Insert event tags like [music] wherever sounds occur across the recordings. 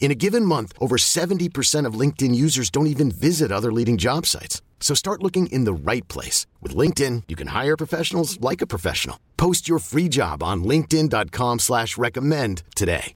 In a given month, over 70% of LinkedIn users don't even visit other leading job sites. So start looking in the right place. With LinkedIn, you can hire professionals like a professional. Post your free job on linkedin.com slash recommend today.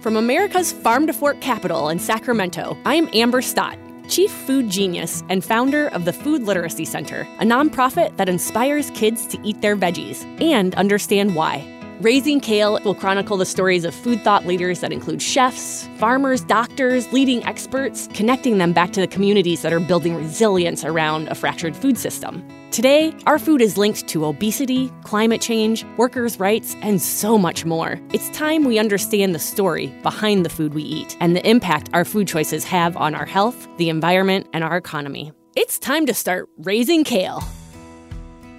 From America's farm to fork capital in Sacramento, I'm Amber Stott, Chief Food Genius and founder of the Food Literacy Center, a nonprofit that inspires kids to eat their veggies and understand why. Raising Kale will chronicle the stories of food thought leaders that include chefs, farmers, doctors, leading experts, connecting them back to the communities that are building resilience around a fractured food system. Today, our food is linked to obesity, climate change, workers' rights, and so much more. It's time we understand the story behind the food we eat and the impact our food choices have on our health, the environment, and our economy. It's time to start raising kale.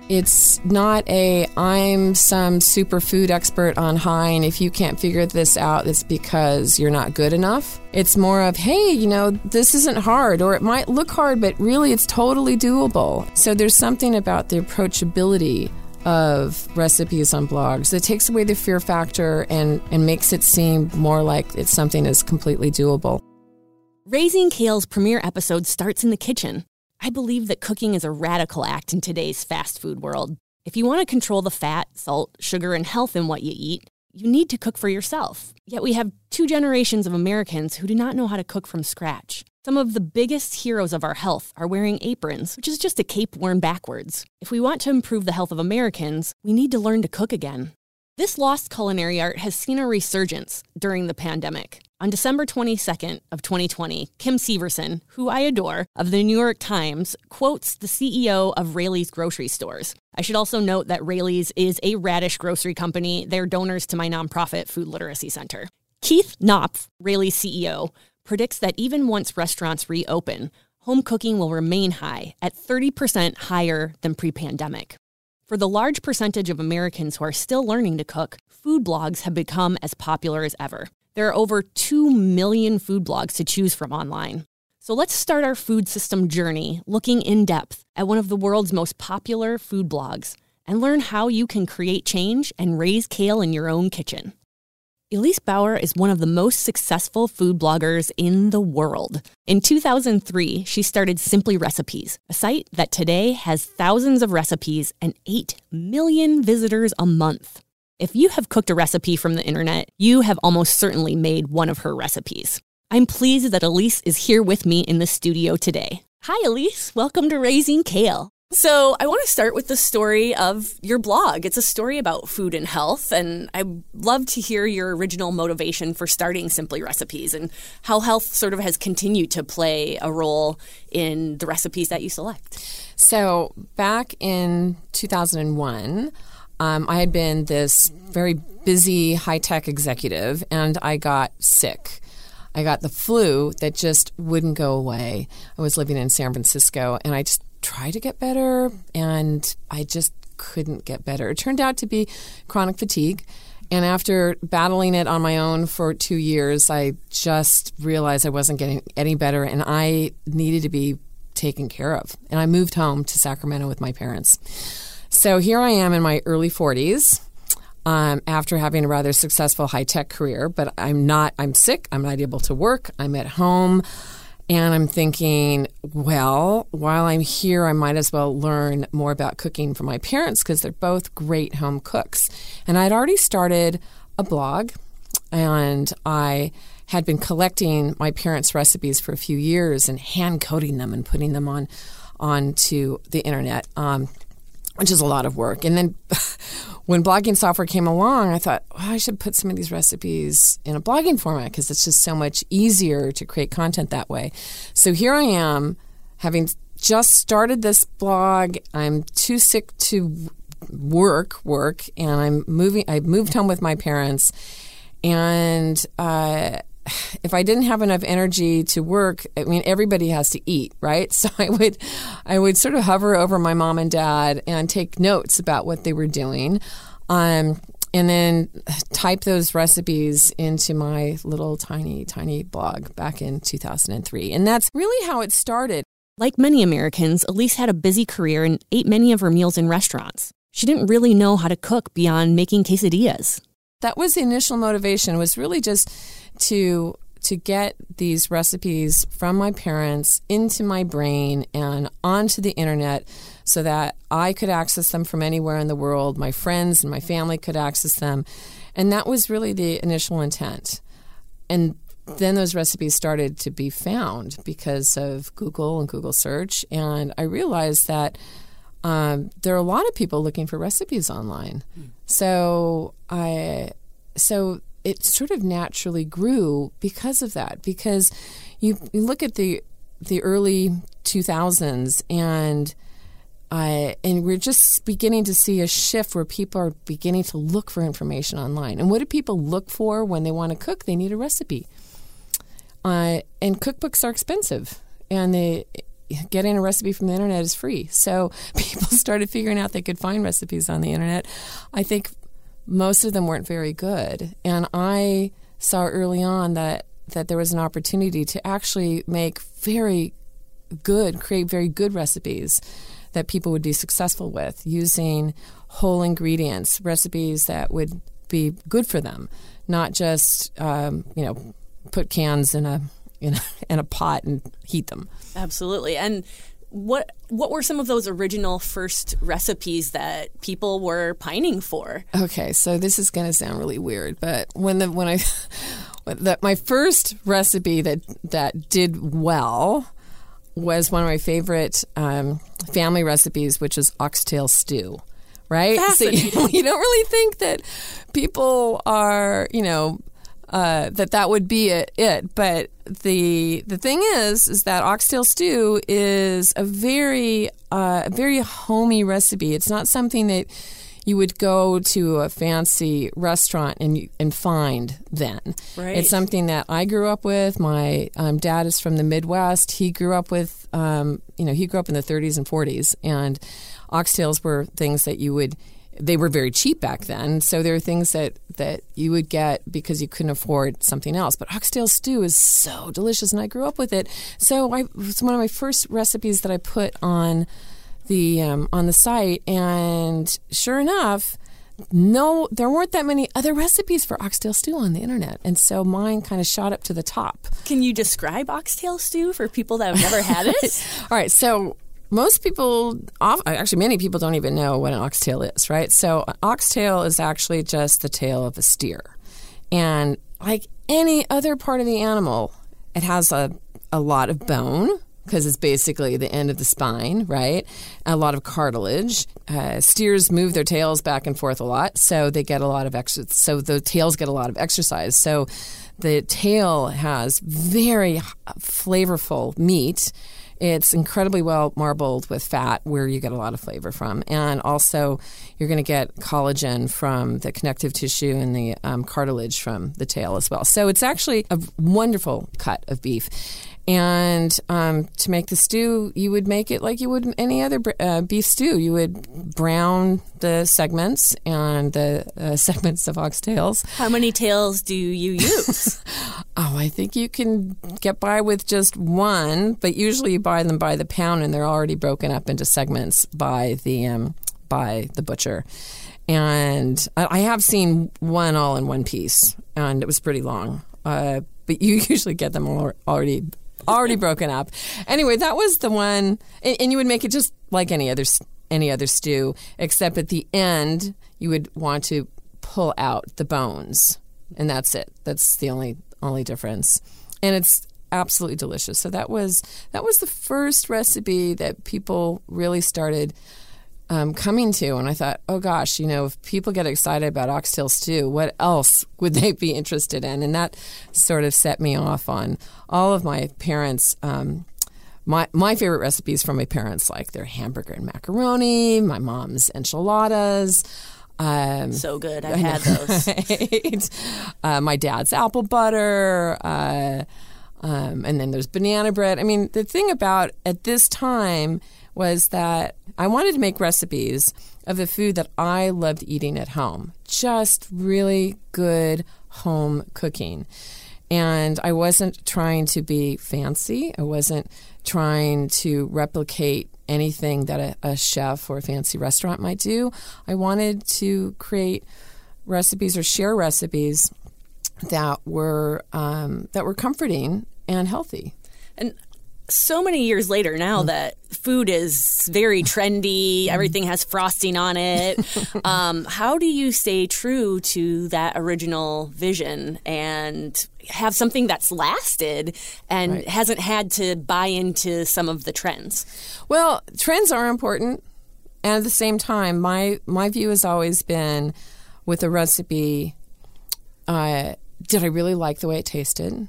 It's not a I'm some superfood expert on high, and if you can't figure this out, it's because you're not good enough. It's more of, hey, you know, this isn't hard, or it might look hard, but really it's totally doable. So there's something about the approachability of recipes on blogs that takes away the fear factor and, and makes it seem more like it's something that's completely doable. Raising Kale's premiere episode starts in the kitchen. I believe that cooking is a radical act in today's fast food world. If you want to control the fat, salt, sugar, and health in what you eat, you need to cook for yourself. Yet we have two generations of Americans who do not know how to cook from scratch. Some of the biggest heroes of our health are wearing aprons, which is just a cape worn backwards. If we want to improve the health of Americans, we need to learn to cook again. This lost culinary art has seen a resurgence during the pandemic. On December 22nd of 2020, Kim Severson, who I adore, of the New York Times, quotes the CEO of Raley's grocery stores. I should also note that Raley's is a radish grocery company. They're donors to my nonprofit Food Literacy Center. Keith Knopf, Raley's CEO, predicts that even once restaurants reopen, home cooking will remain high at 30% higher than pre-pandemic. For the large percentage of Americans who are still learning to cook, food blogs have become as popular as ever. There are over 2 million food blogs to choose from online. So let's start our food system journey looking in depth at one of the world's most popular food blogs and learn how you can create change and raise kale in your own kitchen. Elise Bauer is one of the most successful food bloggers in the world. In 2003, she started Simply Recipes, a site that today has thousands of recipes and 8 million visitors a month. If you have cooked a recipe from the internet, you have almost certainly made one of her recipes. I'm pleased that Elise is here with me in the studio today. Hi, Elise. Welcome to Raising Kale. So, I want to start with the story of your blog. It's a story about food and health, and I'd love to hear your original motivation for starting Simply Recipes and how health sort of has continued to play a role in the recipes that you select. So, back in 2001, um, I had been this very busy high tech executive, and I got sick. I got the flu that just wouldn't go away. I was living in San Francisco, and I just tried to get better, and I just couldn't get better. It turned out to be chronic fatigue. And after battling it on my own for two years, I just realized I wasn't getting any better and I needed to be taken care of. And I moved home to Sacramento with my parents. So here I am in my early 40s. Um, after having a rather successful high tech career, but I'm not, I'm sick, I'm not able to work, I'm at home. And I'm thinking, well, while I'm here, I might as well learn more about cooking from my parents because they're both great home cooks. And I'd already started a blog and I had been collecting my parents' recipes for a few years and hand coding them and putting them on onto the internet. Um, which is a lot of work. And then [laughs] when blogging software came along, I thought I should put some of these recipes in a blogging format because it's just so much easier to create content that way. So here I am, having just started this blog. I'm too sick to work, work, and I'm moving. I moved home with my parents, and uh, if I didn't have enough energy to work, I mean, everybody has to eat, right? [laughs] So I would, I would sort of hover over my mom and dad and take notes about what they were doing. Um, and then type those recipes into my little tiny, tiny blog back in 2003. And that's really how it started. Like many Americans, Elise had a busy career and ate many of her meals in restaurants. She didn't really know how to cook beyond making quesadillas. That was the initial motivation was really just to to get these recipes from my parents into my brain and onto the internet so that I could access them from anywhere in the world. My friends and my family could access them. And that was really the initial intent. And then those recipes started to be found because of Google and Google search. And I realized that um, there are a lot of people looking for recipes online. So I so it sort of naturally grew because of that. Because you, you look at the the early 2000s and uh, and we're just beginning to see a shift where people are beginning to look for information online. And what do people look for when they want to cook? They need a recipe. Uh, and cookbooks are expensive, and they, getting a recipe from the internet is free. So [laughs] people started figuring out they could find recipes on the internet. I think most of them weren't very good. And I saw early on that, that there was an opportunity to actually make very good, create very good recipes that people would be successful with using whole ingredients, recipes that would be good for them, not just, um, you know, put cans in a, in a, [laughs] in a pot and heat them. Absolutely. And what what were some of those original first recipes that people were pining for? Okay, so this is going to sound really weird, but when the when I [laughs] that my first recipe that that did well was one of my favorite um, family recipes, which is oxtail stew. Right, so [laughs] you, you don't really think that people are, you know, uh, that that would be it, it. But the the thing is, is that oxtail stew is a very uh, a very homey recipe. It's not something that you would go to a fancy restaurant and and find then. Right. It's something that I grew up with. My um, dad is from the Midwest. He grew up with, um, you know, he grew up in the 30s and 40s, and oxtails were things that you would they were very cheap back then. So there are things that, that you would get because you couldn't afford something else. But oxtail stew is so delicious, and I grew up with it. So I, it was one of my first recipes that I put on the um, on the site, and sure enough. No, there weren't that many other recipes for oxtail stew on the internet, and so mine kind of shot up to the top. Can you describe oxtail stew for people that have never had it? [laughs] All right, so most people, actually, many people don't even know what an oxtail is, right? So, oxtail is actually just the tail of a steer. And like any other part of the animal, it has a, a lot of bone because it's basically the end of the spine, right? A lot of cartilage. Uh, steers move their tails back and forth a lot, so they get a lot of exercise. So the tails get a lot of exercise. So the tail has very flavorful meat it's incredibly well marbled with fat, where you get a lot of flavor from. And also, you're going to get collagen from the connective tissue and the um, cartilage from the tail as well. So it's actually a wonderful cut of beef. And um, to make the stew, you would make it like you would any other uh, beef stew. You would brown the segments and the uh, [laughs] segments of oxtails. How many tails do you use? [laughs] oh, I think you can get by with just one, but usually you buy them by the pound and they're already broken up into segments by the um, by the butcher. And I have seen one all in one piece, and it was pretty long. Uh, but you [laughs] usually get them already already broken up. Anyway, that was the one, and, and you would make it just like any other any other stew, except at the end you would want to pull out the bones, and that's it. That's the only only difference, and it's absolutely delicious. So that was that was the first recipe that people really started um, coming to. And I thought, oh gosh, you know, if people get excited about oxtail stew, what else [laughs] would they be interested in? And that sort of set me off on all of my parents. Um, my, my favorite recipes from my parents, like their hamburger and macaroni, my mom's enchiladas. Um, so good. I've had those. [laughs] Right? Uh, my dad's apple butter. Uh, um, and then there's banana bread. I mean, the thing about at this time was that I wanted to make recipes of the food that I loved eating at home. Just really good home cooking. And I wasn't trying to be fancy. I wasn't trying to replicate anything that a, a, chef or a fancy restaurant might do. I wanted to create recipes or share recipes that were um, that were comforting and healthy. And so many years later now mm. that food is very trendy, mm. everything has frosting on it. [laughs] um, how do you stay true to that original vision and have something that's lasted and right. hasn't had to buy into some of the trends? Well, trends are important. And at the same time, my, my view has always been with a recipe uh, did I really like the way it tasted?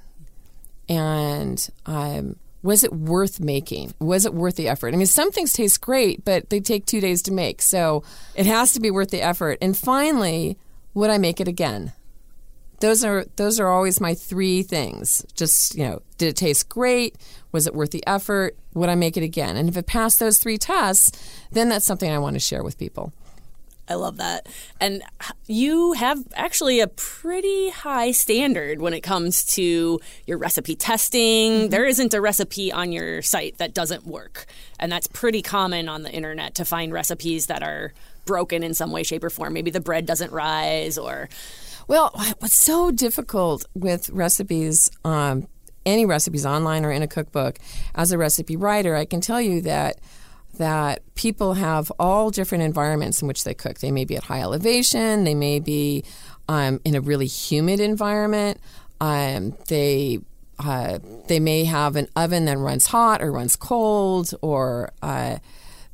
And um, was it worth making? Was it worth the effort? I mean, some things taste great, but they take two days to make. So it has to be worth the effort. And finally, would I make it again? Those are those are always my three things. Just you know, did it taste great? Was it worth the effort? Would I make it again? And if it passed those three tests, then that's something I want to share with people. I love that. And you have actually a pretty high standard when it comes to your recipe testing. Mm-hmm. There isn't a recipe on your site that doesn't work. And that's pretty common on the internet to find recipes that are broken in some way, shape, or form. Maybe the bread doesn't rise or. Well, what's so difficult with recipes, um, any recipes online or in a cookbook, as a recipe writer, I can tell you that that people have all different environments in which they cook. They may be at high elevation, they may be um, in a really humid environment. Um, they uh, they may have an oven that runs hot or runs cold, or uh,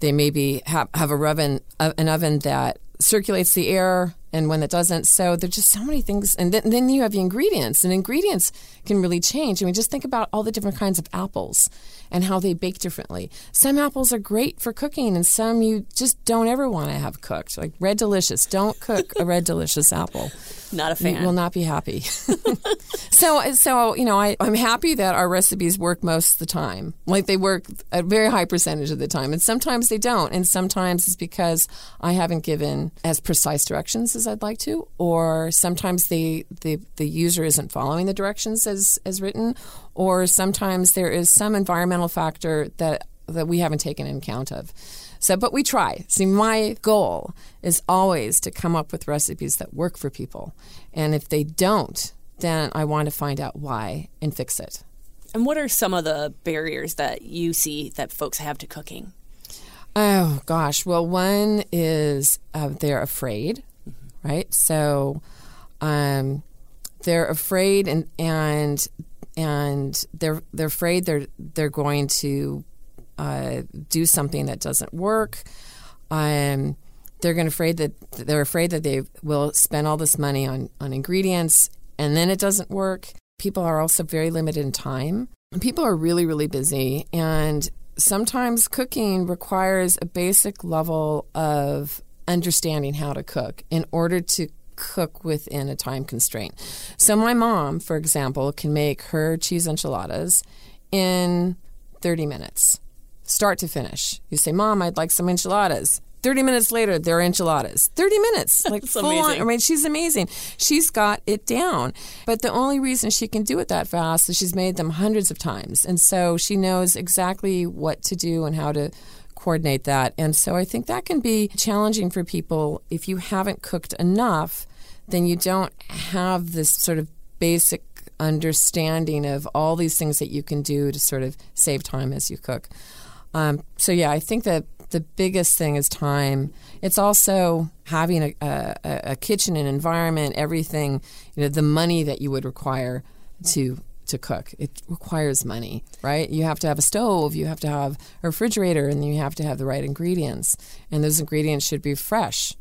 they maybe have, have a oven, uh, an oven that circulates the air and when it doesn't. So there's just so many things. And then, then you have the ingredients, and ingredients can really change. I mean, just think about all the different kinds of apples and how they bake differently. Some apples are great for cooking, and some you just don't ever want to have cooked. Like Red Delicious, don't cook a Red Delicious apple. [laughs] Not a fan. You will not be happy. [laughs] so, so you know, I, I'm happy that our recipes work most of the time. Like they work a very high percentage of the time, and sometimes they don't, and sometimes it's because I haven't given as precise directions as I'd like to, or sometimes the the, the user isn't following the directions as as written, or sometimes there is some environmental factor that that we haven't taken in account of. So, but we try. See, my goal is always to come up with recipes that work for people. And if they don't, then I want to find out why and fix it. And what are some of the barriers that you see that folks have to cooking? Oh, gosh. Well, one is uh, they're afraid, mm-hmm. right? So um, they're afraid and, and and they're they're afraid they're they're going to uh, do something that doesn't work. Um, they're going afraid that they're afraid that they will spend all this money on on ingredients and then it doesn't work. People are also very limited in time. People are really really busy and sometimes cooking requires a basic level of understanding how to cook in order to cook within a time constraint. So my mom, for example, can make her cheese enchiladas in 30 minutes start to finish. You say, Mom, I'd like some enchiladas. 30 minutes later, they're enchiladas. 30 minutes. [laughs] Like full amazing. on. I mean, she's amazing. She's got it down. But the only reason she can do it that fast is she's made them hundreds of times. And so she knows exactly what to do and how to coordinate that. And so I think that can be challenging for people if you haven't cooked enough, then you don't have this sort of basic understanding of all these things that you can do to sort of save time as you cook. Um, so yeah, I think that the biggest thing is time. It's also having a, a, a kitchen and environment, everything, you know, the money that you would require to to cook. It requires money, right? You have to have a stove, you have to have a refrigerator, and you have to have the right ingredients. And those ingredients should be fresh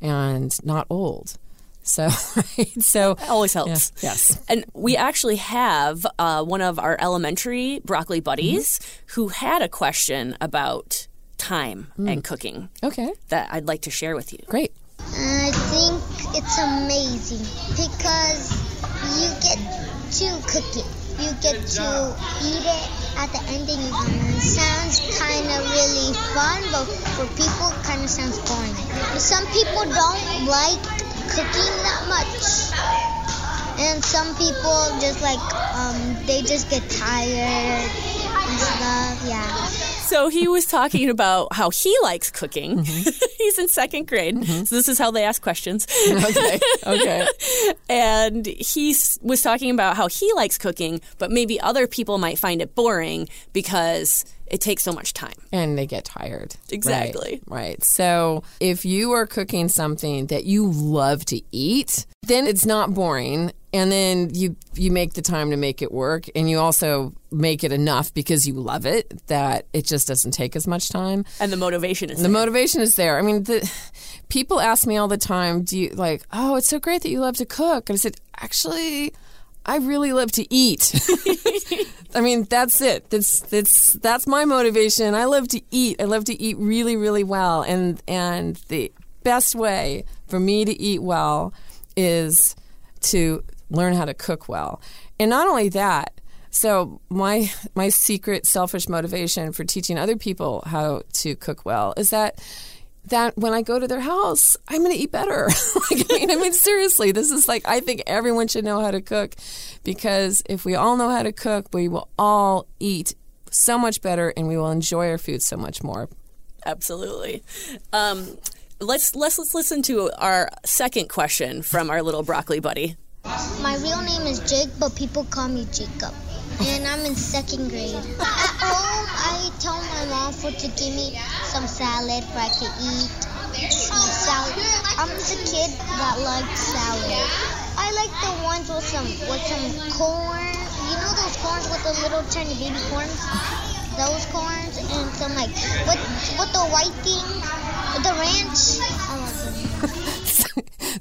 and not old. So, [laughs] right? So always helps. Yeah, yes. And we actually have uh, one of our elementary broccoli buddies mm-hmm. who had a question about time mm. and cooking. Okay. That I'd like to share with you. Great. I think it's amazing because you get to cook it. You get to eat it at the end, ending. It sounds kind of really fun, but for people, it kind of sounds boring. Some people don't like cooking that much. And some people just like, um, they just get tired and stuff, yeah. So he was talking about how he likes cooking. Mm-hmm. [laughs] He's in second grade. Mm-hmm. So this is how they ask questions. okay. Okay. [laughs] and he was talking about how he likes cooking, but maybe other people might find it boring because it takes so much time. And they get tired. Exactly. Right, right. So if you are cooking something that you love to eat, then it's not boring. And then you you make the time to make it work and you also make it enough because you love it that it just doesn't take as much time. And the motivation is the there. motivation is there. I mean the people ask me all the time, do you like, oh, it's so great that you love to cook. And I said, actually I really love to eat. [laughs] I mean, that's it. That's that's that's my motivation. I love to eat. I love to eat really, really well. And and the best way for me to eat well is to learn how to cook well. And not only that, so my my secret selfish motivation for teaching other people how to cook well is that that when I go to their house, I'm going to eat better. [laughs] like, I, mean, I mean, seriously, this is like, I think everyone should know how to cook because if we all know how to cook, we will all eat so much better and we will enjoy our food so much more. Absolutely. Um, let's, let's, let's listen to our second question from our little broccoli buddy. My real name is Jake, but people call me Jacob and I'm in second grade. [laughs] At home, I tell my mom for to give me some salad for I can eat. Salad. I'm the kid that likes salad. I like the ones with some with some corn. You know those corns with the little tiny baby corns? Those corns and some like with with the white thing, the ranch. [laughs]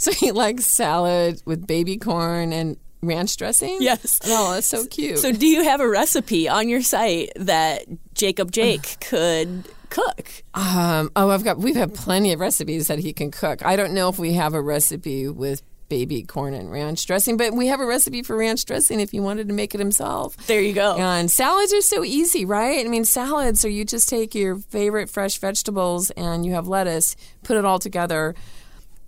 [laughs] so he likes salad with baby corn and ranch dressing? Yes. Oh, that's so cute. So, do you have a recipe on your site that Jacob Jake [sighs] could cook? Um, oh, I've got. We've had plenty of recipes that he can cook. I don't know if we have a recipe with baby corn and ranch dressing, but we have a recipe for ranch dressing if you wanted to make it himself. There you go. And salads are so easy, right? I mean, salads, are you just take your favorite fresh vegetables and you have lettuce, put it all together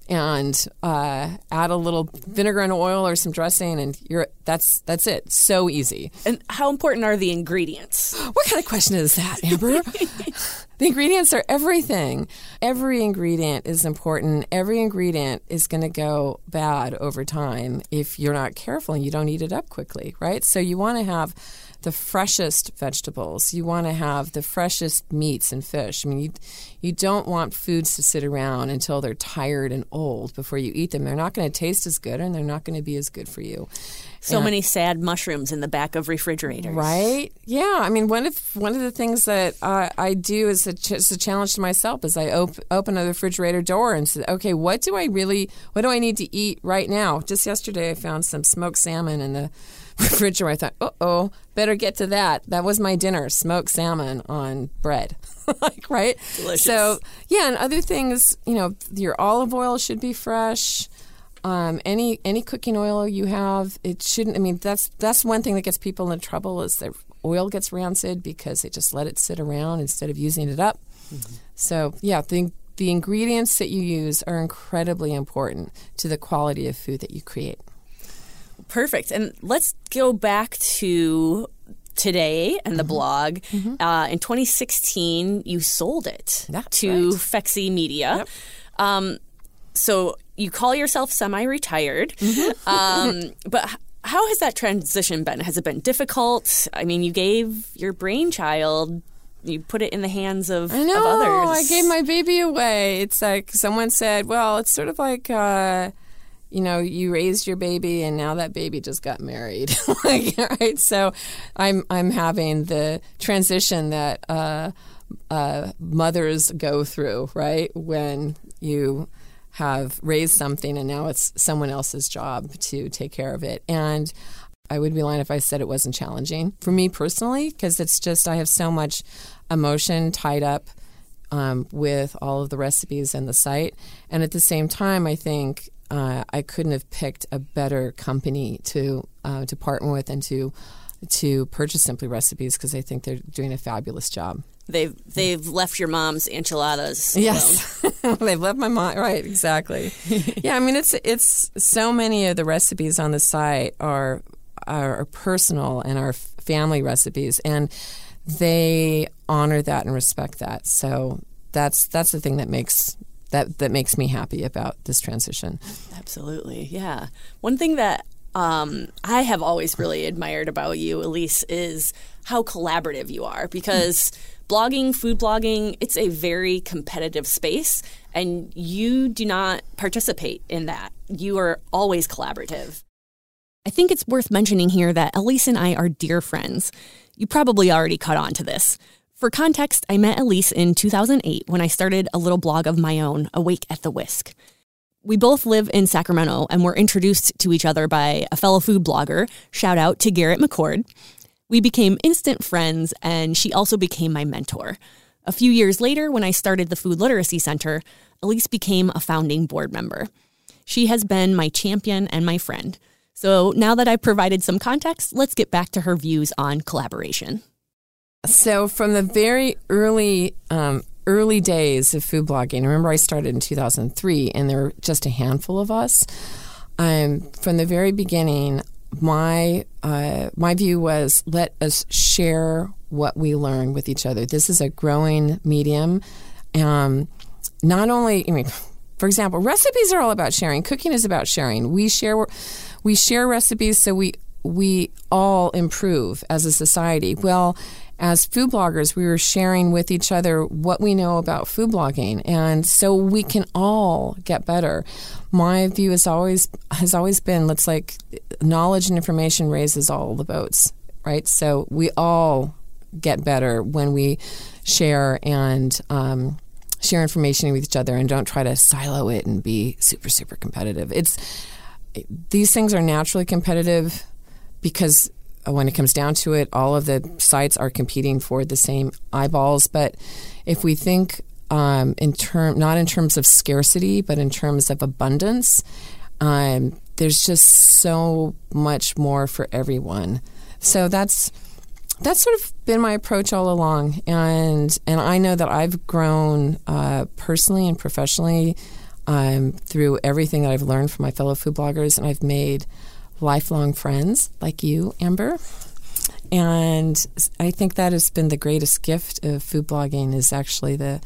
and uh, add a little vinegar and oil or some dressing, and you're that's that's it. So easy. And how important are the ingredients? What kind of question is that, Amber? [laughs] the ingredients are everything. Every ingredient is important. Every ingredient is going to go bad over time if you're not careful and you don't eat it up quickly, right? So you want to have the freshest vegetables. You want to have the freshest meats and fish. I mean, you you don't want foods to sit around until they're tired and old before you eat them. They're not going to taste as good, and they're not going to be as good for you. So and, many sad mushrooms in the back of refrigerators, right? Yeah, I mean, one of one of the things that uh, I do as a, as a challenge to myself is I op- open a refrigerator door and say, okay, what do I really, what do I need to eat right now? Just yesterday, I found some smoked salmon in the [laughs] refrigerator. I thought, uh oh, better get to that. That was my dinner: smoked salmon on bread. [laughs] like right. Delicious. So yeah, and other things, you know, your olive oil should be fresh. Um, any any cooking oil you have, it shouldn't. I mean, that's that's one thing that gets people in trouble is their oil gets rancid because they just let it sit around instead of using it up. Mm-hmm. So yeah, the the ingredients that you use are incredibly important to the quality of food that you create. Perfect. And let's go back to today and the mm-hmm. blog. Mm-hmm. Uh, in 2016, you sold it That's to right. Fexy Media. Yep. Um, so you call yourself semi-retired, mm-hmm. um, but how has that transition been? Has it been difficult? I mean, you gave your brainchild you put it in the hands of, I know, of others. I gave my baby away. It's like someone said, well, it's sort of like uh, you know, you raised your baby and now that baby just got married. [laughs] like, right? So I'm I'm having the transition that uh, uh, mothers go through, right? When you have raised something and now it's someone else's job to take care of it. And I would be lying if I said it wasn't challenging for me personally, because it's just I have so much emotion tied up um, with all of the recipes and the site. And at the same time, I think uh, I couldn't have picked a better company to uh, to partner with and to to purchase Simply Recipes because I think they're doing a fabulous job. They've they've left your mom's enchiladas. Yes, [laughs] they've left my mom. Right, exactly. [laughs] yeah, I mean it's it's so many of the recipes on the site are are personal and are family recipes, and they honor that and respect that. So that's that's the thing that makes that that makes me happy about this transition. Absolutely, yeah. One thing that um, I have always really admired about you, Elise, is how collaborative you are because blogging, food blogging, it's a very competitive space and you do not participate in that. You are always collaborative. I think it's worth mentioning here that Elise and I are dear friends. You probably already caught on to this. For context, I met Elise in 2008 when I started a little blog of my own, Awake at the Whisk. We both live in Sacramento and were introduced to each other by a fellow food blogger. Shout out to Garrett McCord. We became instant friends, and she also became my mentor. A few years later, when I started the Food Literacy Center, Elise became a founding board member. She has been my champion and my friend. So now that I've provided some context, let's get back to her views on collaboration. So, from the very early um, early days of food blogging, remember I started in 2003, and there were just a handful of us. Um, from the very beginning, my uh, my view was let us share what we learn with each other. This is a growing medium. Um, not only, I mean, for example, recipes are all about sharing. Cooking is about sharing. We share we share recipes so we we all improve as a society. Well, as food bloggers, we were sharing with each other what we know about food blogging, and so we can all get better. My view has always has always been let's like knowledge and information raises all the boats, right? So we all get better when we share and um, share information with each other and don't try to silo it and be super super competitive. It's these things are naturally competitive because when it comes down to it, all of the sites are competing for the same eyeballs. But if we think um, in term, not in terms of scarcity, but in terms of abundance, um, there's just so much more for everyone. So that's that's sort of been my approach all along, and and I know that I've grown uh, personally and professionally um, through everything that I've learned from my fellow food bloggers, and I've made lifelong friends like you, Amber. And I think that has been the greatest gift of food blogging is actually the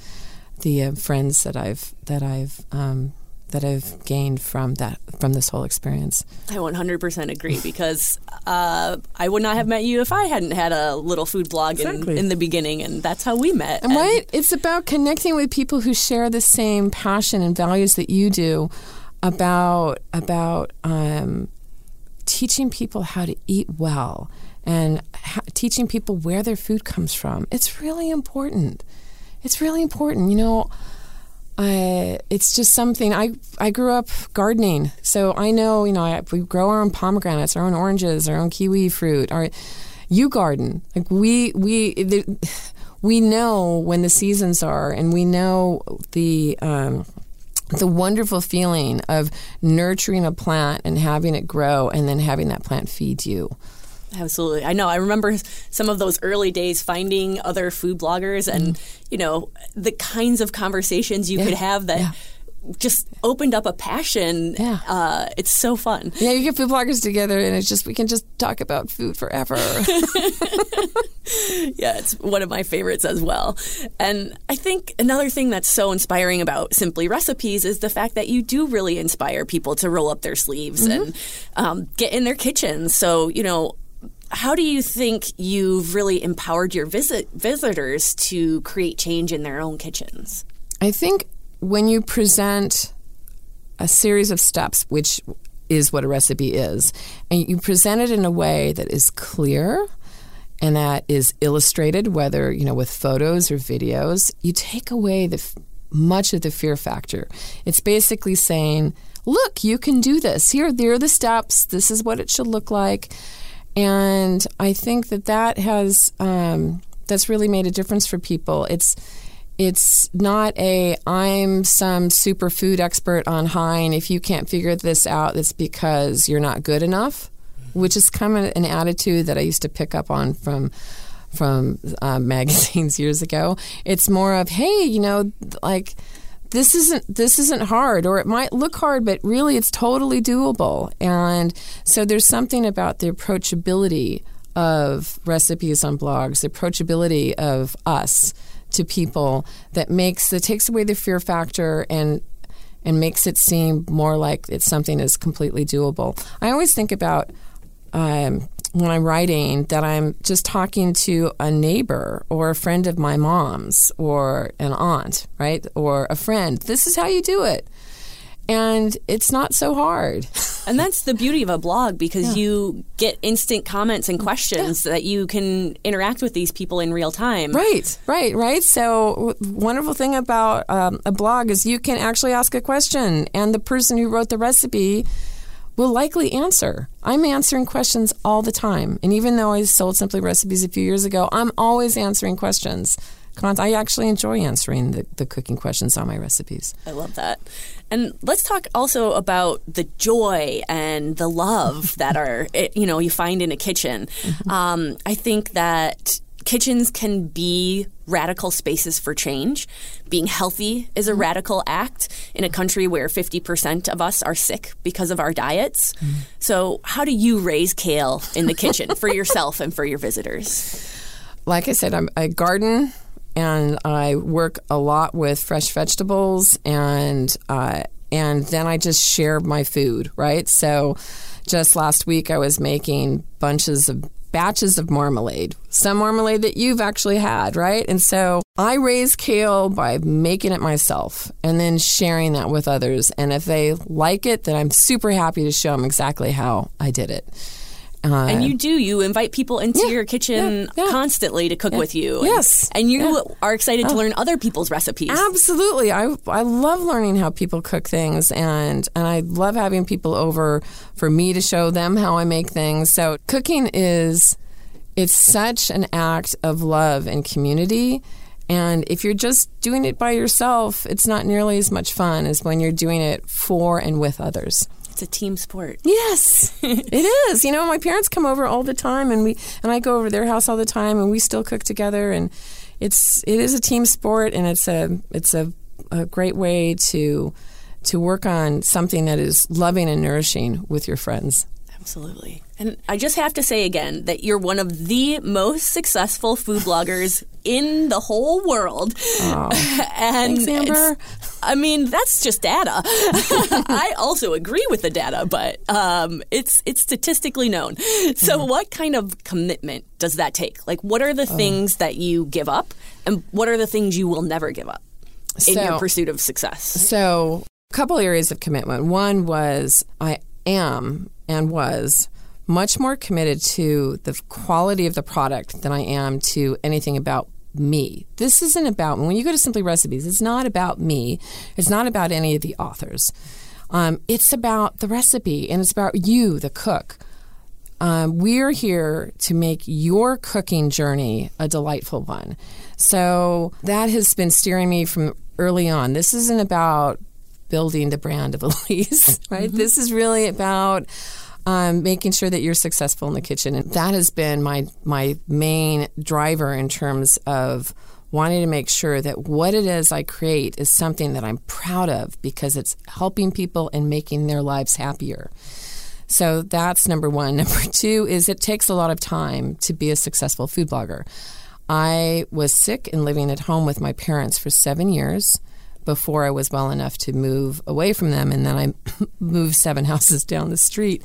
the uh, friends that I've that I've um, that I've gained from that from this whole experience. I 100% agree because uh, I would not have met you if I hadn't had a little food blog exactly. in, in, the beginning, and that's how we met. And right, it's about connecting with people who share the same passion and values that you do about about um, teaching people how to eat well and ha- teaching people where their food comes from. It's really important. It's really important. You know, uh, it's just something I I grew up gardening, so I know you know I, we grow our own pomegranates, our own oranges, our own kiwi fruit. Our you garden like we we the, we know when the seasons are, and we know the. Um, the wonderful feeling of nurturing a plant and having it grow and then having that plant feed you. Absolutely. I know. I remember some of those early days finding other food bloggers and, mm. you know, the kinds of conversations you yeah. could have that. Yeah. Just opened up a passion. Yeah, uh, it's so fun. Yeah, you get food bloggers together, and it's just we can just talk about food forever. [laughs] yeah, it's one of my favorites as well. And I think another thing that's so inspiring about Simply Recipes is the fact that you do really inspire people to roll up their sleeves mm-hmm. and um, get in their kitchens. So you know, how do you think you've really empowered your visit visitors to create change in their own kitchens? I think when you present a series of steps, which is what a recipe is, and you present it in a way that is clear and that is illustrated, whether you know with photos or videos. You take away the much of the fear factor. It's basically saying, "Look, you can do this. Here, there are the steps. This is what it should look like." And I think that that has um, that's really made a difference for people. It's it's not a I'm some superfood expert on high, and if you can't figure this out, it's because you're not good enough, which is kind of an attitude that I used to pick up on from from uh, [laughs] magazines years ago. It's more of hey, you know, like this isn't this isn't hard or it might look hard but really it's totally doable and so there's something about the approachability of recipes on blogs the approachability of us to people that makes that takes away the fear factor and and makes it seem more like it's something that's completely doable. I always think about um, when I'm writing that I'm just talking to a neighbor or a friend of my mom's or an aunt, right? Or a friend. This is how you do it and it's not so hard. And that's the beauty of a blog because yeah. you get instant comments and questions yeah. that you can interact with these people in real time. Right, right, right. So, wonderful thing about um, a blog is you can actually ask a question, and the person who wrote the recipe will likely answer. I'm answering questions all the time. And even though I sold Simply Recipes a few years ago, I'm always answering questions. I actually enjoy answering the, the cooking questions on my recipes. I love that. And let's talk also about the joy and the love [laughs] that are, eh, you know, you find in a kitchen. Mm-hmm. Um, I think that kitchens can be radical spaces for change. Being healthy is a mm-hmm. radical act in a country where 50% of us are sick because of our diets. Mm-hmm. So, how do you raise kale in the kitchen for yourself and for your visitors? Like I said, I'm, I garden and I work a lot with fresh vegetables and uh, and then I just share my food, right? So just last week I was making bunches of batches of marmalade, some marmalade that you've actually had, right? And so I raise kale by making it myself and then sharing that with others. And if they like it, then I'm super happy to show them exactly how I did it. Uh, and you do. You invite people into yeah, your kitchen yeah, yeah. constantly to cook with you. Yes. And, and you are excited oh. to learn other people's recipes. Absolutely. I, I love learning how people cook things, and, and I love having people over for me to show them how I make things. So cooking is it's such an act of love and community. And if you're just doing it by yourself, it's not nearly as much fun as when you're doing it for and with others. It's a team sport. Yes, it is. You know, my parents come over all the time, and we and I go over their house all the time, and we still cook together. And it's it is a team sport, and it's a it's a, a great way to to work on something that is loving and nourishing with your friends. Absolutely. And I just have to say again that you're one of the most successful food bloggers [laughs] in the whole world. Oh, [laughs] and thanks, Amber. I mean, that's just data. [laughs] I also agree with the data, but um, it's it's statistically known. So, mm. what kind of commitment does that take? Like, what are the oh. things that you give up, and what are the things you will never give up in so, your pursuit of success? So, a couple areas of commitment. One was I am and was much more committed to the quality of the product than I am to anything about me. This isn't about when you go to Simply Recipes. It's not about me. It's not about any of the authors. Um, it's about the recipe and it's about you, the cook. Um, we're here to make your cooking journey a delightful one. So that has been steering me from early on. This isn't about building the brand of Elise, [laughs] right? Mm-hmm. This is really about um, making sure that you're successful in the kitchen, and that has been my my main driver in terms of wanting to make sure that what it is I create is something that I'm proud of because it's helping people and making their lives happier. So that's number one. [laughs] Number two is it takes a lot of time to be a successful food blogger. I was sick and living at home with my parents for seven years before I was well enough to move away from them. And then I [laughs] moved seven [laughs] houses down the street.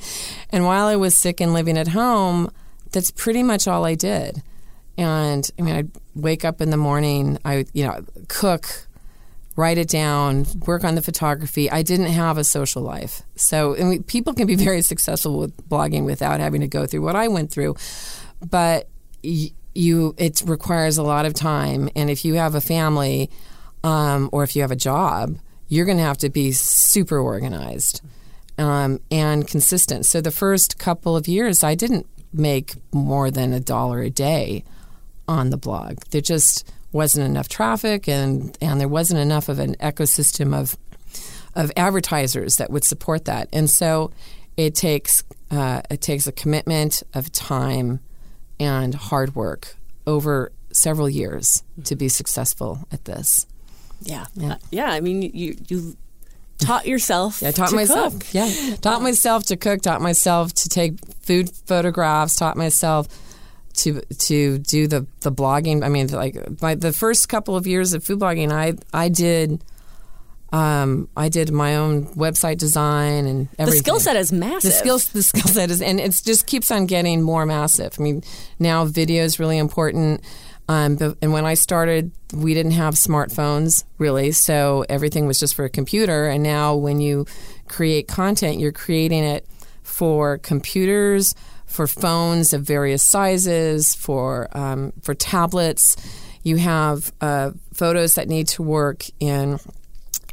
And while I was sick and living at home, that's pretty much all I did. And I mean, I'd wake up in the morning, I, you know, cook write it down, work on the photography. I didn't have a social life. So we, people can be [laughs] very successful with blogging without having to go through what I went through. But you, it requires a lot of time. And if you have a family um, or if you have a job, you're going to have to be super organized um, and consistent. So the first couple of years, I didn't make more than a dollar a day on the blog. There just wasn't enough traffic, and and there wasn't enough of an ecosystem of of advertisers that would support that. And so it takes uh, it takes a commitment of time and hard work over several years to be successful at this. Yeah, yeah. Uh, yeah I mean, you you taught yourself. Yeah, I taught myself. Cook. Yeah, taught myself to cook. Taught myself to take food photographs. Taught myself to to do the the blogging. I mean, like my the first couple of years of food blogging, I I did. Um, I did my own website design and everything. The skill set is massive. The skill, the skill set is, and it just keeps on getting more massive. I mean, now video is really important. Um, and when I started, we didn't have smartphones really, so everything was just for a computer. And now, when you create content, you're creating it for computers, for phones of various sizes, for um, for tablets. You have uh, photos that need to work in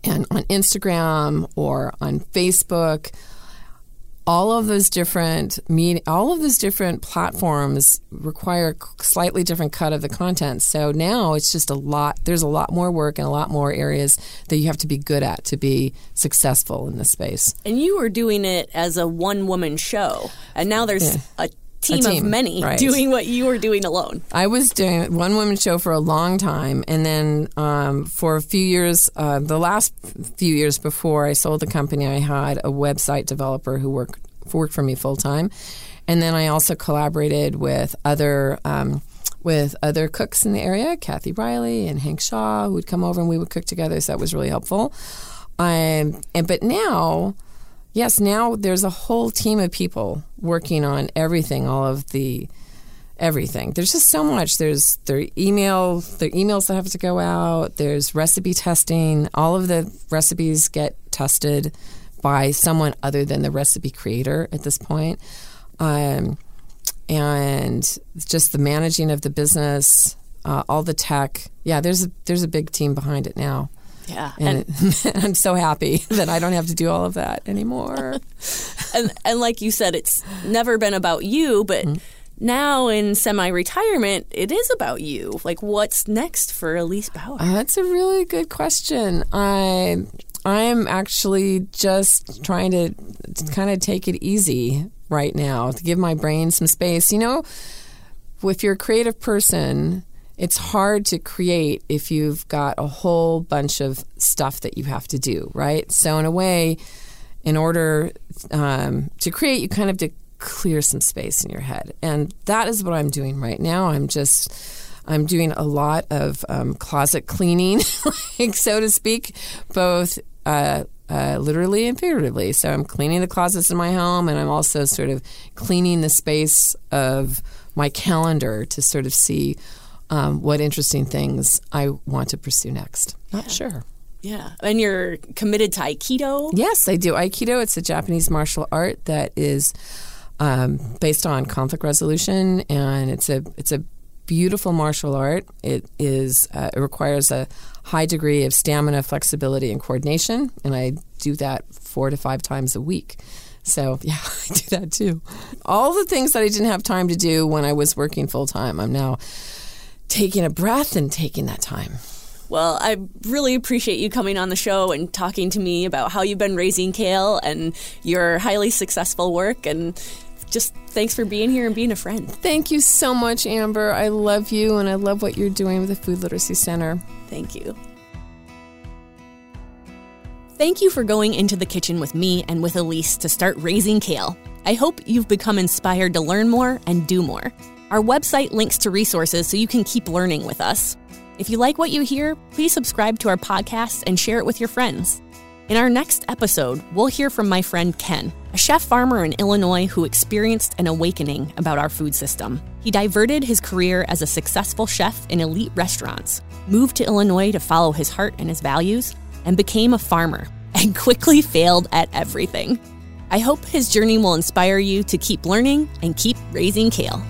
and on Instagram or on Facebook all of those different meet, all of those different platforms require a slightly different cut of the content. So now it's just a lot. There's a lot more work and a lot more areas that you have to be good at to be successful in this space. And you were doing it as a one woman show, and now there's yeah. a Team, team, of many right. doing what you were doing alone. I was doing one woman show for a long time, and then um, for a few years, uh, the last few years before I sold the company, I had a website developer who worked worked for me full time, and then I also collaborated with other. Um, with other cooks in the area, Kathy Riley and Hank Shaw, who would come over and we would cook together. So that was really helpful. Um, and but now, yes, now there's a whole team of people working on everything, all of the everything. There's just so much. There's their email, their emails that have to go out. There's recipe testing. All of the recipes get tested by someone other than the recipe creator at this point. Um, and just the managing of the business, uh, all the tech. Yeah, there's a, there's a big team behind it now. Yeah, and, and [laughs] I'm so happy [laughs] that I don't have to do all of that anymore. [laughs] and and like you said, it's never been about you, but. Mm-hmm. Now in semi-retirement, it is about you. Like, what's next for Elise Bauer? Uh, that's a really good question. I I'm actually just trying to, to kind of take it easy right now to give my brain some space. You know, if you're a creative person, it's hard to create if you've got a whole bunch of stuff that you have to do, right? So, in a way, in order um, to create, you kind of have to clear some space in your head. And that is what I'm doing right now. I'm just. I'm doing a lot of um, closet cleaning, [laughs] like so to speak, both uh, uh, literally and figuratively. So I'm cleaning the closets in my home, and I'm also sort of cleaning the space of my calendar to sort of see um, what interesting things I want to pursue next. Not yeah. sure. Yeah. And you're committed to Aikido? Yes, I do. Aikido, it's a Japanese martial art that is um, based on conflict resolution, and it's a it's a beautiful martial art. It is uh, it requires a high degree of stamina, flexibility, and coordination, and I do that four to five times a week. So [laughs] yeah, I do that too. All the things that I didn't have time to do when I was working full time, I'm now taking a breath and taking that time. Well, I really appreciate you coming on the show and talking to me about how you've been raising kale and your highly successful work and just thanks for being here and being a friend. Thank you so much, Amber. I love you and I love what you're doing with the Food Literacy Center. Thank you. Thank you for going into the kitchen with me and with Elise to start raising kale. I hope you've become inspired to learn more and do more. Our website links to resources so you can keep learning with us. If you like what you hear, please subscribe to our podcast and share it with your friends. In our next episode, we'll hear from my friend Ken, a chef farmer in Illinois who experienced an awakening about our food system. He diverted his career as a successful chef in elite restaurants, moved to Illinois to follow his heart and his values, and became a farmer, [laughs] and quickly failed at everything. I hope his journey will inspire you to keep learning and keep raising kale.